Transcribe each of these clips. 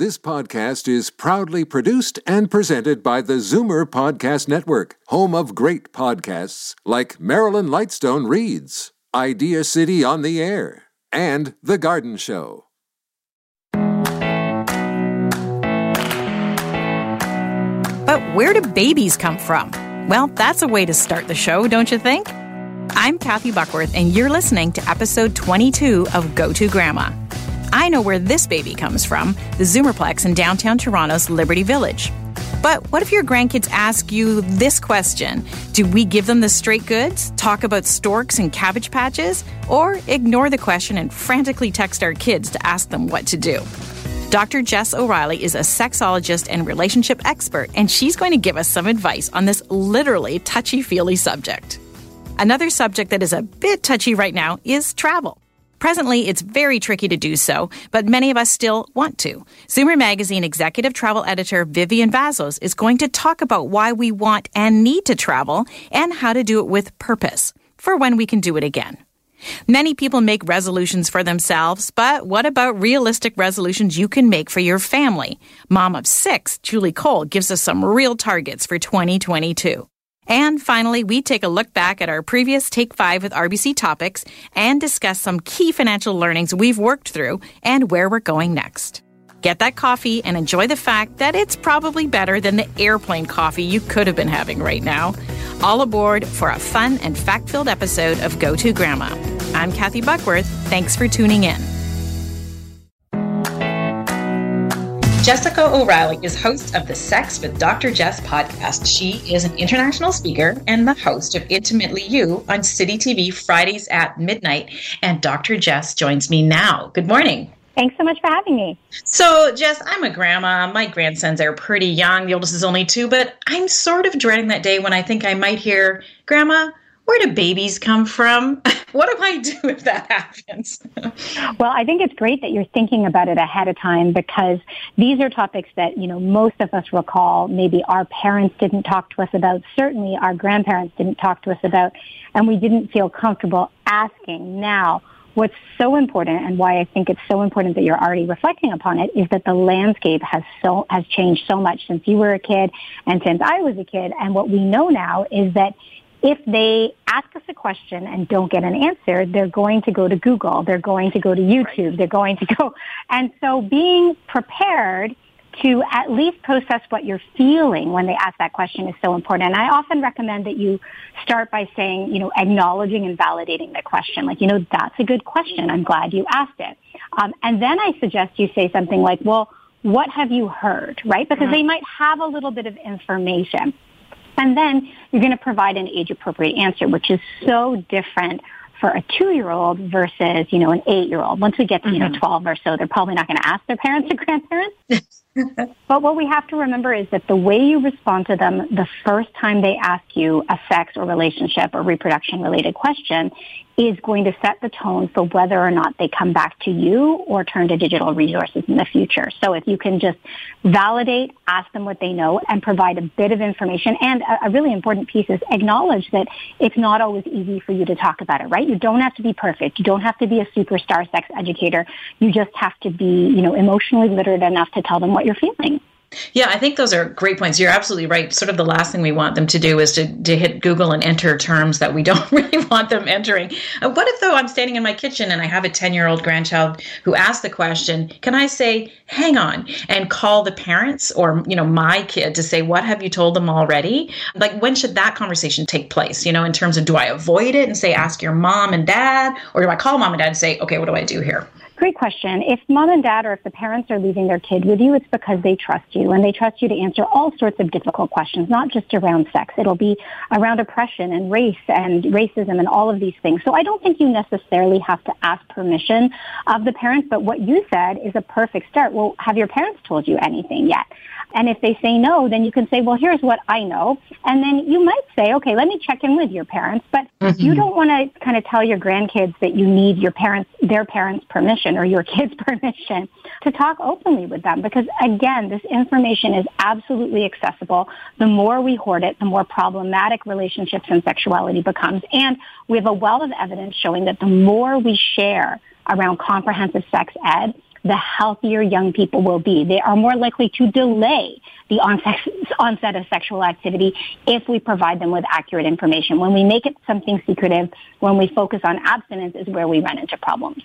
This podcast is proudly produced and presented by the Zoomer Podcast Network, home of great podcasts like Marilyn Lightstone Reads, Idea City on the Air, and The Garden Show. But where do babies come from? Well, that's a way to start the show, don't you think? I'm Kathy Buckworth, and you're listening to episode 22 of Go To Grandma. I know where this baby comes from the Zoomerplex in downtown Toronto's Liberty Village. But what if your grandkids ask you this question? Do we give them the straight goods, talk about storks and cabbage patches, or ignore the question and frantically text our kids to ask them what to do? Dr. Jess O'Reilly is a sexologist and relationship expert, and she's going to give us some advice on this literally touchy feely subject. Another subject that is a bit touchy right now is travel. Presently, it's very tricky to do so, but many of us still want to. Zoomer Magazine executive travel editor Vivian Vassos is going to talk about why we want and need to travel and how to do it with purpose for when we can do it again. Many people make resolutions for themselves, but what about realistic resolutions you can make for your family? Mom of six, Julie Cole, gives us some real targets for 2022. And finally, we take a look back at our previous Take 5 with RBC topics and discuss some key financial learnings we've worked through and where we're going next. Get that coffee and enjoy the fact that it's probably better than the airplane coffee you could have been having right now. All aboard for a fun and fact filled episode of Go To Grandma. I'm Kathy Buckworth. Thanks for tuning in. Jessica O'Reilly is host of the Sex with Dr. Jess podcast. She is an international speaker and the host of Intimately You on City TV Fridays at midnight. And Dr. Jess joins me now. Good morning. Thanks so much for having me. So, Jess, I'm a grandma. My grandsons are pretty young. The oldest is only two, but I'm sort of dreading that day when I think I might hear, Grandma, where do babies come from? what do I do if that happens? well, I think it's great that you're thinking about it ahead of time because these are topics that, you know, most of us recall maybe our parents didn't talk to us about, certainly our grandparents didn't talk to us about, and we didn't feel comfortable asking. Now, what's so important and why I think it's so important that you're already reflecting upon it is that the landscape has so has changed so much since you were a kid and since I was a kid and what we know now is that if they ask us a question and don't get an answer, they're going to go to Google, they're going to go to YouTube, they're going to go. And so being prepared to at least process what you're feeling when they ask that question is so important. And I often recommend that you start by saying, you know, acknowledging and validating the question. Like, you know, that's a good question. I'm glad you asked it. Um, and then I suggest you say something like, well, what have you heard, right? Because mm-hmm. they might have a little bit of information. And then you're going to provide an age appropriate answer, which is so different for a two-year-old versus, you know, an eight-year-old. Once we get to, you know, mm-hmm. 12 or so, they're probably not going to ask their parents or grandparents. but what we have to remember is that the way you respond to them the first time they ask you a sex or relationship or reproduction related question is going to set the tone for whether or not they come back to you or turn to digital resources in the future. So if you can just validate, ask them what they know, and provide a bit of information, and a, really important piece is acknowledge that it's not always easy for you to talk about it, right? You don't have to be perfect. You don't have to be a superstar sex educator. You just have to be, you know, emotionally literate enough to tell them what you're feeling. Yeah, I think those are great points. You're absolutely right. Sort of the last thing we want them to do is to, to hit Google and enter terms that we don't really want them entering. Uh, what if, though, I'm standing in my kitchen and I have a 10 year old grandchild who asked the question, can I say, hang on, and call the parents or, you know, my kid to say, what have you told them already? Like, when should that conversation take place? You know, in terms of do I avoid it and say, ask your mom and dad? Or do I call mom and dad and say, okay, what do I do here? Great question. If mom and dad or if the parents are leaving their kid with you, it's because they trust you and they trust you to answer all sorts of difficult questions, not just around sex. It'll be around oppression and race and racism and all of these things. So I don't think you necessarily have to ask permission of the parents, but what you said is a perfect start. Well, have your parents told you anything yet? And if they say no, then you can say, well, here's what I know. And then you might say, okay, let me check in with your parents. But mm-hmm. you don't want to kind of tell your grandkids that you need your parents, their parents' permission or your kids' permission to talk openly with them. Because again, this information is absolutely accessible. The more we hoard it, the more problematic relationships and sexuality becomes. And we have a wealth of evidence showing that the more we share around comprehensive sex ed, the healthier young people will be. They are more likely to delay the onset, onset of sexual activity if we provide them with accurate information. When we make it something secretive, when we focus on abstinence is where we run into problems.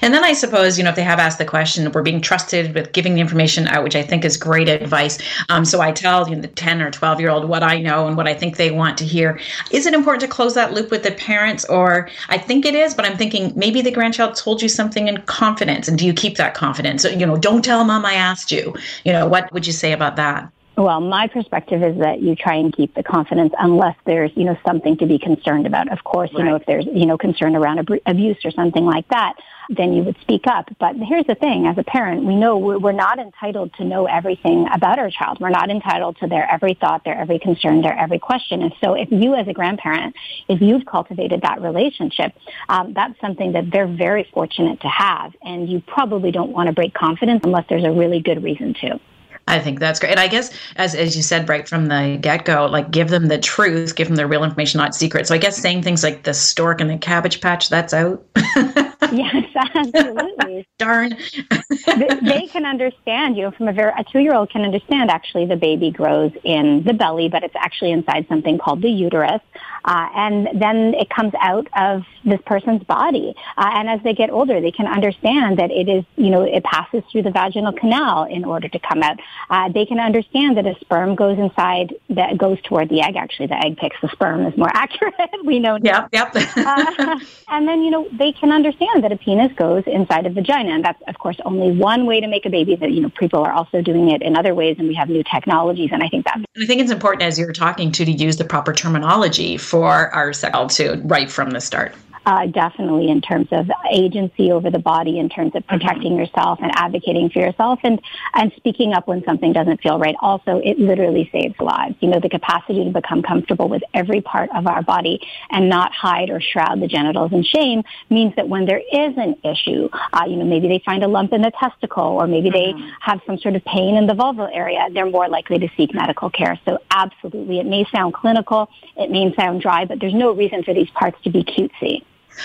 And then I suppose, you know, if they have asked the question, we're being trusted with giving the information out, which I think is great advice. Um, so I tell you know, the 10 or 12 year old what I know and what I think they want to hear. Is it important to close that loop with the parents? Or I think it is, but I'm thinking maybe the grandchild told you something in confidence. And do you keep that confidence? So, You know, don't tell mom I asked you. You know, what would you say about that? Well, my perspective is that you try and keep the confidence unless there's, you know, something to be concerned about. Of course, right. you know, if there's, you know, concern around ab- abuse or something like that, then you would speak up. But here's the thing, as a parent, we know we're not entitled to know everything about our child. We're not entitled to their every thought, their every concern, their every question. And so if you as a grandparent, if you've cultivated that relationship, um, that's something that they're very fortunate to have. And you probably don't want to break confidence unless there's a really good reason to. I think that's great. And I guess, as, as you said right from the get go, like give them the truth, give them the real information, not secret. So I guess saying things like the stork and the cabbage patch, that's out. yes, absolutely. Darn. they can understand, you know, from a very, a two year old can understand actually the baby grows in the belly, but it's actually inside something called the uterus. Uh, and then it comes out of this person's body. Uh, and as they get older, they can understand that it is, you know, it passes through the vaginal canal in order to come out. Uh, they can understand that a sperm goes inside, that goes toward the egg. Actually, the egg picks the sperm is more accurate. we know. Now. Yep, yep. uh, and then, you know, they can understand that a penis goes inside a vagina. And that's, of course, only one way to make a baby that, you know, people are also doing it in other ways. And we have new technologies. And I think that. I think it's important as you're talking to, to use the proper terminology for our child to right from the start uh, definitely in terms of agency over the body, in terms of protecting mm-hmm. yourself and advocating for yourself and, and speaking up when something doesn't feel right. Also, it literally saves lives. You know, the capacity to become comfortable with every part of our body and not hide or shroud the genitals in shame means that when there is an issue, uh, you know, maybe they find a lump in the testicle or maybe mm-hmm. they have some sort of pain in the vulval area, they're more likely to seek medical care. So absolutely, it may sound clinical, it may sound dry, but there's no reason for these parts to be cutesy.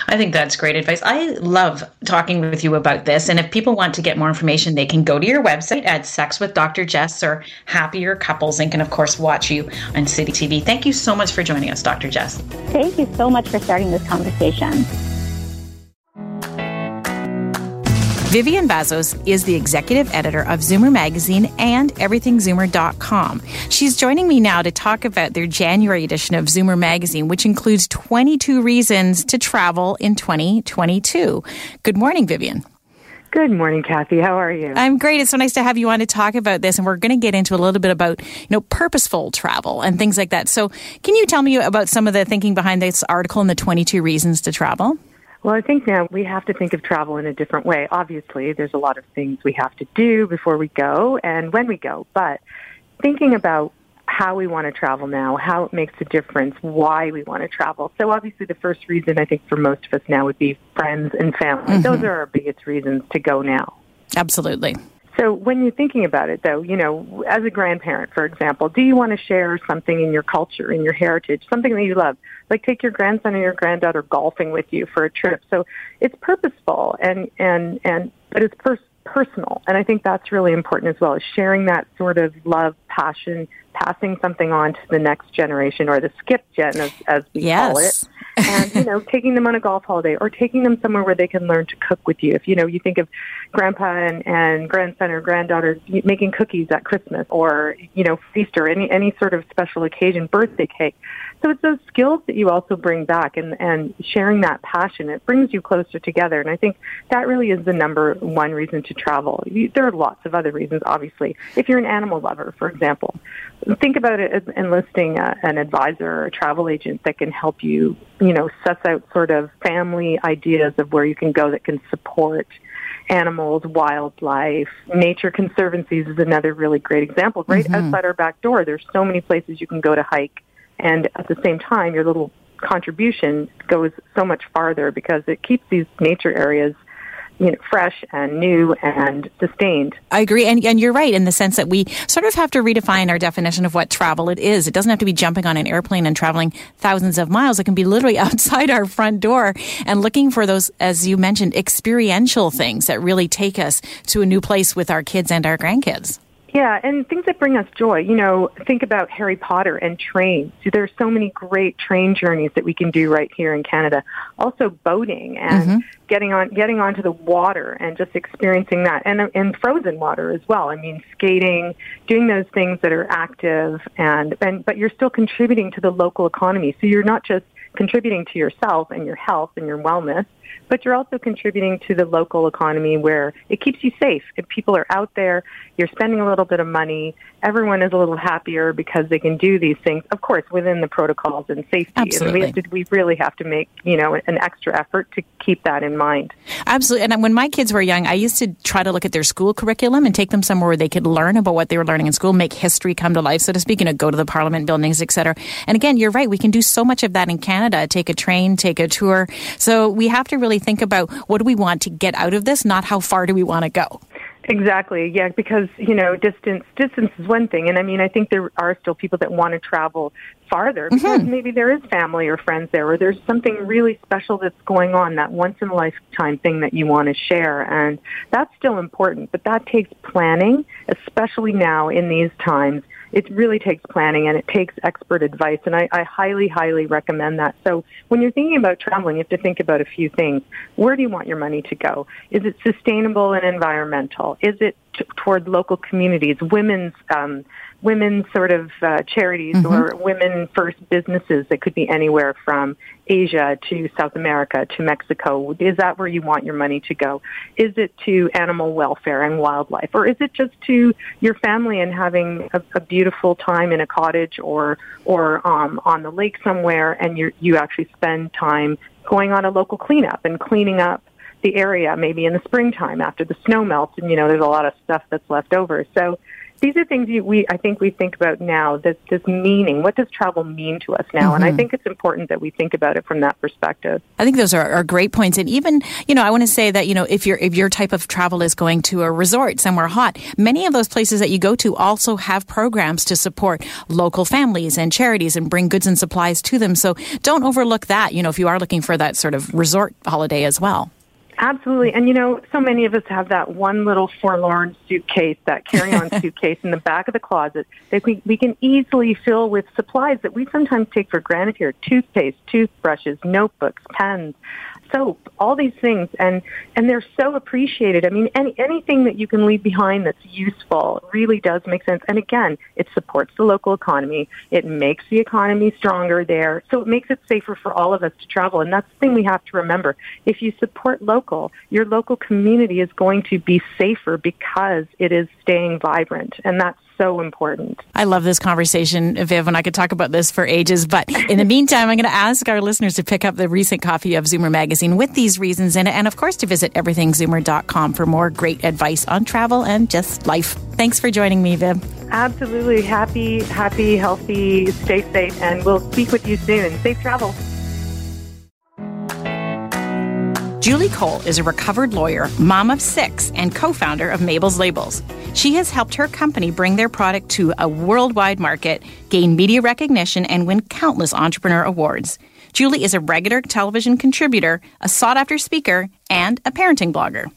I think that's great advice. I love talking with you about this. And if people want to get more information, they can go to your website at Sex with Dr. Jess or Happier Couples and can, of course, watch you on City TV. Thank you so much for joining us, Dr. Jess. Thank you so much for starting this conversation. Vivian Vassos is the executive editor of Zoomer Magazine and EverythingZoomer.com. She's joining me now to talk about their January edition of Zoomer Magazine, which includes 22 reasons to travel in 2022. Good morning, Vivian. Good morning, Kathy. How are you? I'm great. It's so nice to have you on to talk about this. And we're going to get into a little bit about, you know, purposeful travel and things like that. So, can you tell me about some of the thinking behind this article and the 22 reasons to travel? Well, I think now we have to think of travel in a different way. Obviously, there's a lot of things we have to do before we go and when we go, but thinking about how we want to travel now, how it makes a difference, why we want to travel. So obviously the first reason I think for most of us now would be friends and family. Mm-hmm. Those are our biggest reasons to go now. Absolutely. So when you're thinking about it, though, you know, as a grandparent, for example, do you want to share something in your culture, in your heritage, something that you love? Like take your grandson or your granddaughter golfing with you for a trip. So it's purposeful and and and but it's pers- personal, and I think that's really important as well. Is sharing that sort of love, passion, passing something on to the next generation or the skip gen, as, as we yes. call it and you know taking them on a golf holiday or taking them somewhere where they can learn to cook with you if you know you think of grandpa and, and grandson or granddaughter making cookies at christmas or you know easter any any sort of special occasion birthday cake so it's those skills that you also bring back and and sharing that passion it brings you closer together and i think that really is the number one reason to travel you, there are lots of other reasons obviously if you're an animal lover for example think about it as enlisting a, an advisor or a travel agent that can help you you know, sets out sort of family ideas of where you can go that can support animals, wildlife. Nature conservancies is another really great example. Right mm-hmm. outside our back door, there's so many places you can go to hike. And at the same time, your little contribution goes so much farther because it keeps these nature areas you know, fresh and new and sustained. I agree. And, and you're right in the sense that we sort of have to redefine our definition of what travel it is. It doesn't have to be jumping on an airplane and traveling thousands of miles. It can be literally outside our front door and looking for those, as you mentioned, experiential things that really take us to a new place with our kids and our grandkids. Yeah, and things that bring us joy. You know, think about Harry Potter and trains. There's so many great train journeys that we can do right here in Canada. Also, boating and mm-hmm. getting on getting onto the water and just experiencing that, and and frozen water as well. I mean, skating, doing those things that are active, and and but you're still contributing to the local economy. So you're not just contributing to yourself and your health and your wellness, but you're also contributing to the local economy where it keeps you safe. If people are out there, you're spending a little bit of money, everyone is a little happier because they can do these things, of course, within the protocols and safety. Absolutely. And we, to, we really have to make, you know, an extra effort to keep that in mind. Absolutely. And when my kids were young, I used to try to look at their school curriculum and take them somewhere where they could learn about what they were learning in school, make history come to life, so to speak, you know, go to the parliament buildings, etc. And again, you're right. We can do so much of that in Canada. Take a train, take a tour. So we have to really think about what do we want to get out of this, not how far do we want to go. Exactly. Yeah, because you know, distance distance is one thing, and I mean, I think there are still people that want to travel farther because mm-hmm. maybe there is family or friends there, or there's something really special that's going on, that once in a lifetime thing that you want to share, and that's still important. But that takes planning, especially now in these times it really takes planning and it takes expert advice. And I, I highly, highly recommend that. So when you're thinking about traveling, you have to think about a few things. Where do you want your money to go? Is it sustainable and environmental? Is it t- toward local communities, women's um, women's sort of uh, charities mm-hmm. or women first businesses that could be anywhere from Asia to South America to Mexico? Is that where you want your money to go? Is it to animal welfare and wildlife? Or is it just to your family and having a, a beautiful time in a cottage or, or um, on the lake somewhere and you you actually spend time going on a local cleanup and cleaning up the area maybe in the springtime after the snow melts and you know there's a lot of stuff that's left over. So these are things you, we I think we think about now. This this meaning. What does travel mean to us now? Mm-hmm. And I mm-hmm. think it's important that we think about it from that perspective. I think those are, are great points. And even you know, I want to say that you know, if your if your type of travel is going to a resort somewhere hot, many of those places that you go to also have programs to support local families and charities and bring goods and supplies to them. So don't overlook that. You know, if you are looking for that sort of resort holiday as well. Absolutely. And you know, so many of us have that one little forlorn suitcase, that carry on suitcase in the back of the closet that we, we can easily fill with supplies that we sometimes take for granted here. Toothpaste, toothbrushes, notebooks, pens, soap, all these things, and and they're so appreciated. I mean, any anything that you can leave behind that's useful really does make sense. And again, it supports the local economy. It makes the economy stronger there, so it makes it safer for all of us to travel. And that's the thing we have to remember. If you support local, your local community is going to be safer because it is staying vibrant, and that's so important. I love this conversation, Viv, and I could talk about this for ages. But in the meantime, I'm going to ask our listeners to pick up the recent copy of Zoomer Magazine with these reasons in it, and of course to visit everythingzoomer.com for more great advice on travel and just life. Thanks for joining me, Viv. Absolutely. Happy, happy, healthy, stay safe, and we'll speak with you soon. Safe travel. Julie Cole is a recovered lawyer, mom of six, and co founder of Mabel's Labels. She has helped her company bring their product to a worldwide market, gain media recognition, and win countless entrepreneur awards. Julie is a regular television contributor, a sought after speaker, and a parenting blogger.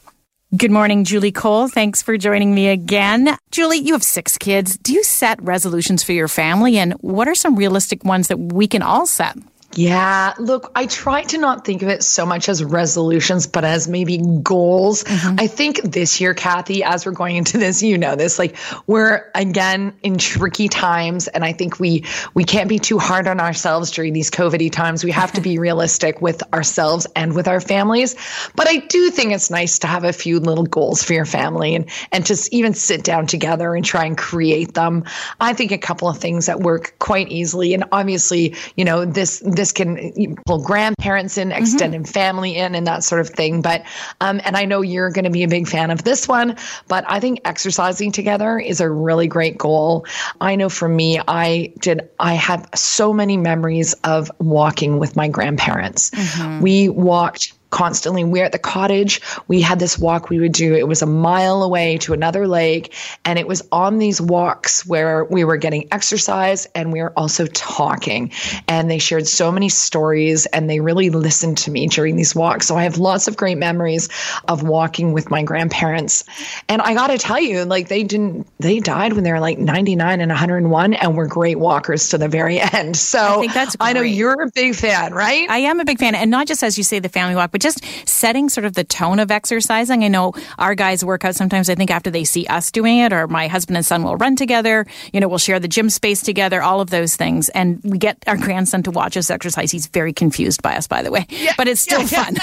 Good morning, Julie Cole. Thanks for joining me again. Julie, you have six kids. Do you set resolutions for your family? And what are some realistic ones that we can all set? Yeah, look, I try to not think of it so much as resolutions, but as maybe goals. Mm-hmm. I think this year, Kathy, as we're going into this, you know this, like we're again in tricky times, and I think we we can't be too hard on ourselves during these COVIDy times. We have to be realistic with ourselves and with our families. But I do think it's nice to have a few little goals for your family and and just even sit down together and try and create them. I think a couple of things that work quite easily, and obviously, you know this this can pull grandparents in, extended mm-hmm. family in, and that sort of thing. But, um, and I know you're going to be a big fan of this one, but I think exercising together is a really great goal. I know for me, I did, I have so many memories of walking with my grandparents. Mm-hmm. We walked constantly. We're at the cottage. We had this walk we would do. It was a mile away to another lake. And it was on these walks where we were getting exercise and we were also talking. And they shared so many stories and they really listened to me during these walks. So I have lots of great memories of walking with my grandparents. And I got to tell you, like they didn't, they died when they were like 99 and 101 and were great walkers to the very end. So I think that's I know you're a big fan, right? I am a big fan, and not just as you say the family walk, but just setting sort of the tone of exercising. I know our guys work out sometimes. I think after they see us doing it, or my husband and son will run together. You know, we'll share the gym space together. All of those things, and we get our grandson to watch us exercise. He's very confused by us, by the way, but it's still fun.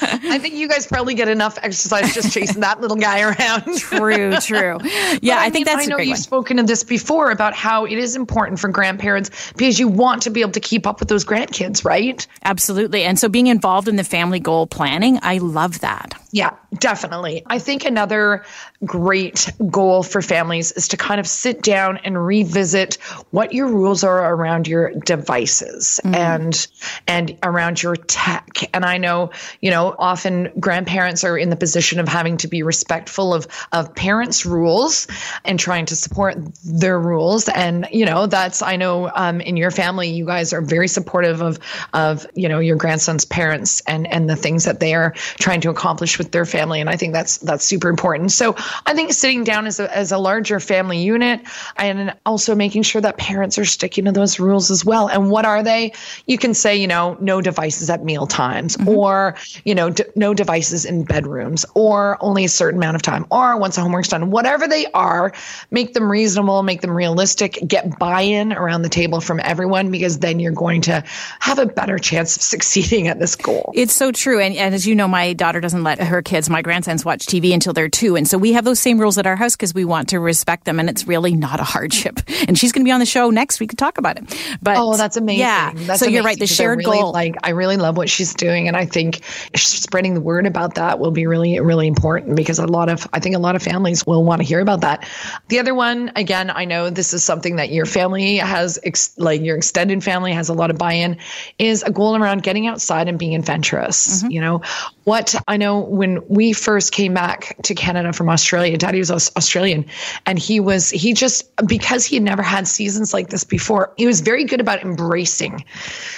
I think you guys probably get enough exercise just chasing that little guy around. true, true. Yeah, But I, think mean, that's I know you've one. spoken of this before about how it is important for grandparents because you want to be able to keep up with those grandkids, right? Absolutely. And so being involved in the family goal planning, I love that. Yeah, definitely. I think another great goal for families is to kind of sit down and revisit what your rules are around your devices and and around your tech. And I know, you know, often grandparents are in the position of having to be respectful of of parents' rules and trying to support their rules. And you know, that's I know um, in your family, you guys are very supportive of of you know your grandson's parents and and the things that they are trying to accomplish with their family. And I think that's that's super important. So I think sitting down as a as a larger family unit and also making sure that parents are sticking to those rules as well. And what are they? You can say, you know, no devices at meal times, mm-hmm. or you know, d- no devices in bedrooms, or only a certain amount of time, or once the homework's done. Whatever they are, make them reasonable, make them realistic, get buy-in around the table from everyone, because then you're going to have a better chance of succeeding at this goal. It's so true. And, and as you know, my daughter doesn't let her kids, my grandsons, watch TV until they're two. And so we have those same rules at our house because we want to respect them. And it's really not a hardship. And she's going to be on the show next week to talk about it. But Oh, that's amazing. Yeah. That's so you're right. amazing, The shared really goal. Like, I really love what she's doing, and I think spreading the word about that will be really, really important because a lot of, I think, a lot of families will want to hear about that. The other one, again, I know this is something that your family has, ex- like your extended family has a lot of buy-in, is a goal around getting outside and being adventurous. Mm-hmm. You know, what I know when we first came back to Canada from Australia, Daddy was Australian, and he was he just because he had never had seasons like this before, he was very good about embracing.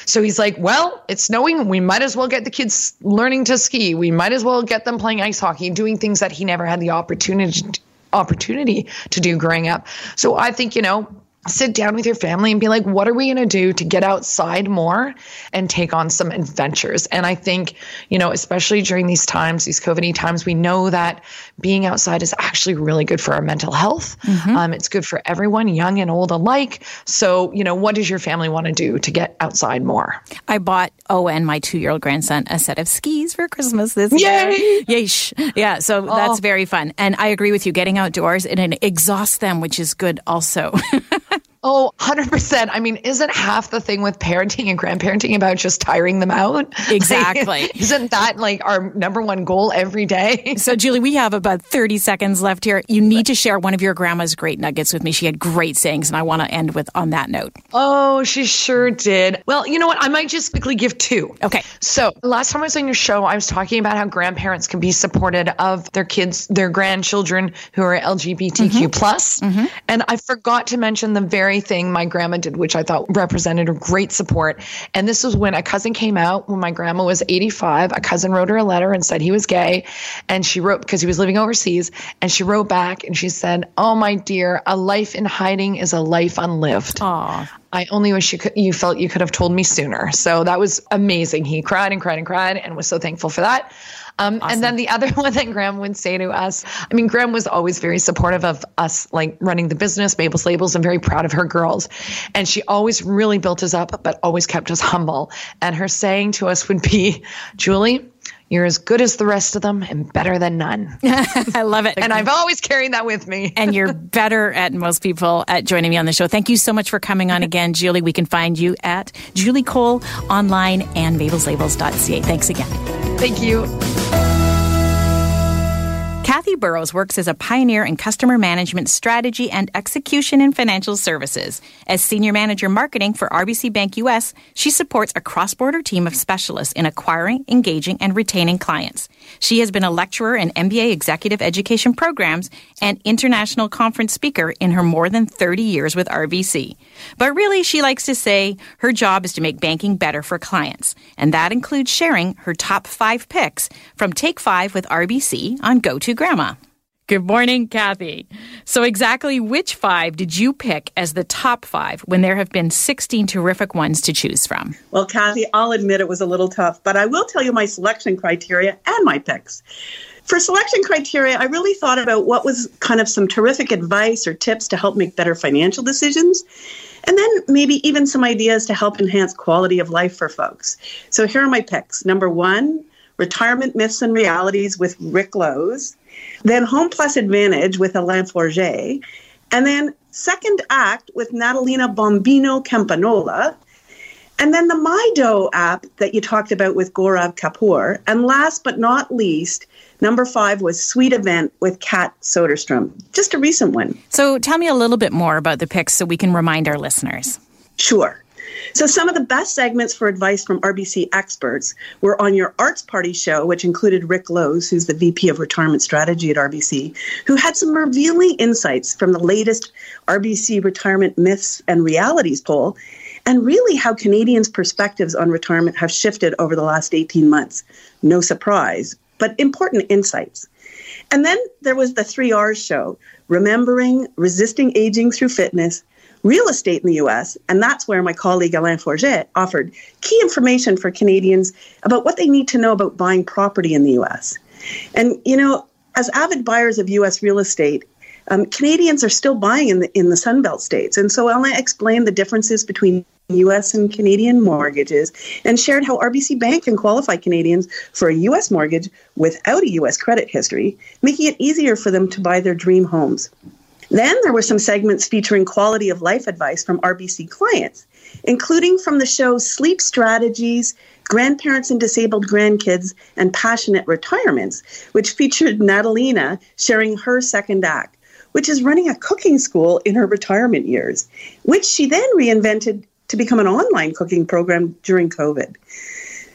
So he's like, well, it's snowing. We might as well get the kids learning to ski. We might as well get them playing ice hockey, doing things that he never had the opportunity opportunity to do growing up. So I think, you know, sit down with your family and be like, what are we going to do to get outside more and take on some adventures? And I think, you know, especially during these times, these COVID times, we know that being outside is actually really good for our mental health. Um, it's good for everyone, young and old alike. So, you know, what does your family want to do to get outside more? I bought Owen, and my two year old grandson, a set of skis for Christmas this Yay! year. Yeesh. Yeah, so that's very fun. And I agree with you. Getting outdoors and it exhausts them, which is good also. Oh, 100%. I mean, isn't half the thing with parenting and grandparenting about just tiring them out? Exactly. Like, isn't that like our number one goal every day? So, Julie, we have about 30 seconds left here. You need to share one of your grandma's great nuggets with me. She had great sayings, and I want to end with on that note. Oh, she sure did. Well, you know what? I might just quickly give two. Okay. So last time I was on your show, I was talking about how grandparents can be supported of their kids, their grandchildren who are LGBTQ plus. Mm-hmm. Mm-hmm. And I forgot to mention the very thing my grandma did, which I thought represented a great support. And this was when a cousin came out when my grandma was 85. A cousin wrote her a letter and said he was gay. And she wrote because he was living overseas. And she wrote back and she said, Oh, my dear, a life in hiding is a life unlived. Aw. I only wish you could, you felt you could have told me sooner. So that was amazing. He cried and cried and cried and was so thankful for that. Um, And then the other one that Gram would say to us, I mean, Gram was always very supportive of us, like running the business, Mabel's Labels, and very proud of her girls. And she always really built us up, but always kept us humble. And her saying to us would be, Julie, you're as good as the rest of them and better than none. I love it. and I've always carried that with me. and you're better at most people at joining me on the show. Thank you so much for coming on again, Julie. We can find you at Julie Cole online and mabelslabels.ca. Thanks again. Thank you. Kathy Burrows works as a pioneer in customer management strategy and execution in financial services. As Senior Manager Marketing for RBC Bank US, she supports a cross border team of specialists in acquiring, engaging, and retaining clients. She has been a lecturer in MBA executive education programs and international conference speaker in her more than 30 years with RBC. But really, she likes to say her job is to make banking better for clients, and that includes sharing her top five picks from Take Five with RBC on Go To Grandma. Good morning, Kathy. So, exactly which five did you pick as the top five when there have been 16 terrific ones to choose from? Well, Kathy, I'll admit it was a little tough, but I will tell you my selection criteria and my picks. For selection criteria, I really thought about what was kind of some terrific advice or tips to help make better financial decisions. And then maybe even some ideas to help enhance quality of life for folks. So here are my picks. Number one, Retirement Myths and Realities with Rick Lowes, then Home Plus Advantage with Alain Forget, and then Second Act with Natalina Bombino Campanola, and then the Mydoh app that you talked about with Gaurav Kapoor, and last but not least, number five was Sweet Event with Kat Soderstrom, just a recent one. So tell me a little bit more about the picks so we can remind our listeners. Sure. So, some of the best segments for advice from RBC experts were on your Arts Party show, which included Rick Lowes, who's the VP of Retirement Strategy at RBC, who had some revealing insights from the latest RBC Retirement Myths and Realities poll, and really how Canadians' perspectives on retirement have shifted over the last 18 months. No surprise, but important insights. And then there was the 3Rs show remembering, resisting aging through fitness, real estate in the US, and that's where my colleague Alain Forget offered key information for Canadians about what they need to know about buying property in the US. And, you know, as avid buyers of US real estate, um, Canadians are still buying in the in the Sunbelt states, and so Alain explained the differences between U.S. and Canadian mortgages and shared how RBC Bank can qualify Canadians for a U.S. mortgage without a U.S. credit history, making it easier for them to buy their dream homes. Then there were some segments featuring quality of life advice from RBC clients, including from the show Sleep Strategies, Grandparents and Disabled Grandkids, and Passionate Retirements, which featured Natalina sharing her second act, which is running a cooking school in her retirement years, which she then reinvented to become an online cooking program during COVID.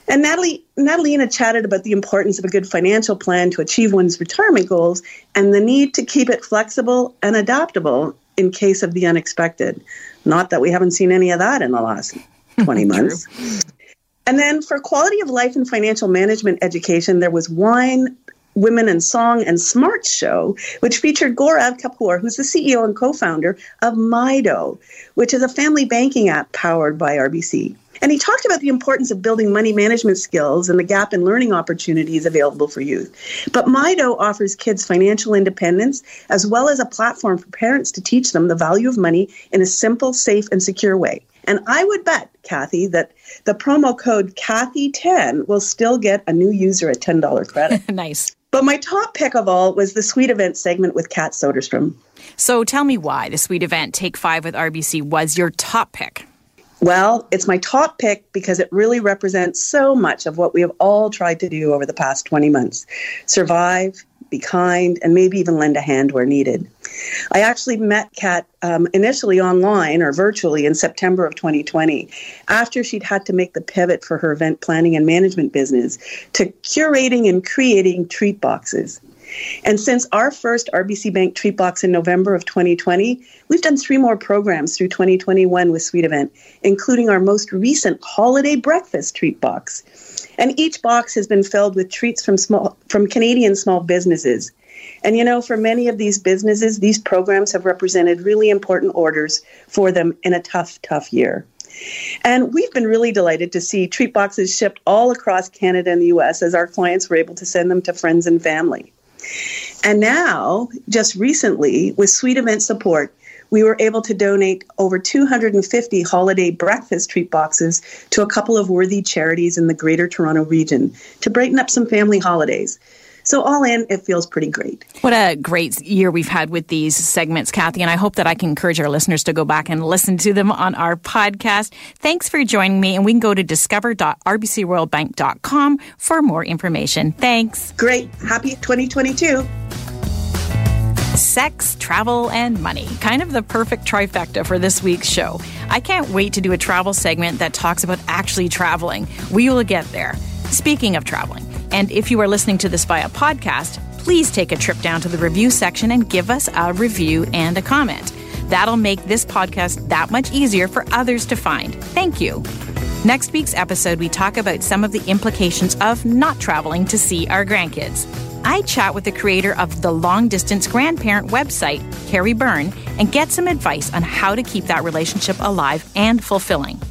And Natalie, Natalina chatted about the importance of a good financial plan to achieve one's retirement goals and the need to keep it flexible and adaptable in case of the unexpected. Not that we haven't seen any of that in the last 20 months. And then for quality of life and financial management education, there was Wine, Women in Song and Smart Show, which featured Gaurav Kapoor, who's the CEO and co founder of Mydoh, which is a family banking app powered by RBC. And he talked about the importance of building money management skills and the gap in learning opportunities available for youth. But Mydoh offers kids financial independence as well as a platform for parents to teach them the value of money in a simple, safe, and secure way. And I would bet, Kathy, that the promo code Kathy10 will still get a new user a $10 credit. nice. But my top pick of all was the Sweet Event segment with Kat Soderstrom. So tell me why the Sweet Event Take Five with RBC was your top pick. Well, it's my top pick because it really represents so much of what we have all tried to do over the past 20 months survive, be kind, and maybe even lend a hand where needed. I actually met Kat um, initially online or virtually in September of 2020 after she'd had to make the pivot for her event planning and management business to curating and creating treat boxes. And since our first RBC Bank treat box in November of 2020, we've done three more programs through 2021 with Sweet Event, including our most recent holiday breakfast treat box. And each box has been filled with treats from small from Canadian small businesses. And you know, for many of these businesses, these programs have represented really important orders for them in a tough, tough year. And we've been really delighted to see treat boxes shipped all across Canada and the US as our clients were able to send them to friends and family. And now, just recently, with Sweet Event support, we were able to donate over 250 holiday breakfast treat boxes to a couple of worthy charities in the Greater Toronto region to brighten up some family holidays. So, all in, it feels pretty great. What a great year we've had with these segments, Kathy. And I hope that I can encourage our listeners to go back and listen to them on our podcast. Thanks for joining me. And we can go to discover.rbcroyalbank.com for more information. Thanks. Great. Happy 2022. Sex, travel, and money. Kind of the perfect trifecta for this week's show. I can't wait to do a travel segment that talks about actually traveling. We will get there. Speaking of traveling, and if you are listening to this via podcast, please take a trip down to the review section and give us a review and a comment. That'll make this podcast that much easier for others to find. Thank you. Next week's episode, we talk about some of the implications of not traveling to see our grandkids. I chat with the creator of the long distance grandparent website, Carrie Byrne, and get some advice on how to keep that relationship alive and fulfilling.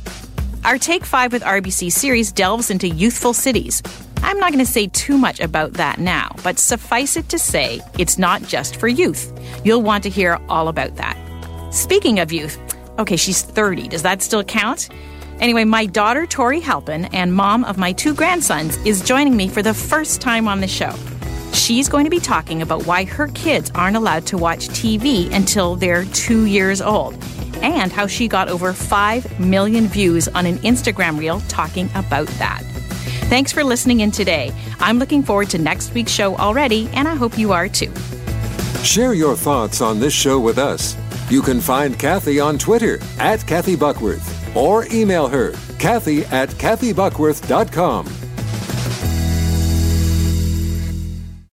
Our Take 5 with RBC series delves into youthful cities. I'm not going to say too much about that now, but suffice it to say, it's not just for youth. You'll want to hear all about that. Speaking of youth, okay, she's 30. Does that still count? Anyway, my daughter, Tori Halpin, and mom of my two grandsons, is joining me for the first time on the show. She's going to be talking about why her kids aren't allowed to watch TV until they're two years old, and how she got over 5 million views on an Instagram reel talking about that. Thanks for listening in today. I'm looking forward to next week's show already, and I hope you are too. Share your thoughts on this show with us. You can find Kathy on Twitter at Kathy Buckworth or email her, Kathy at KathyBuckworth.com.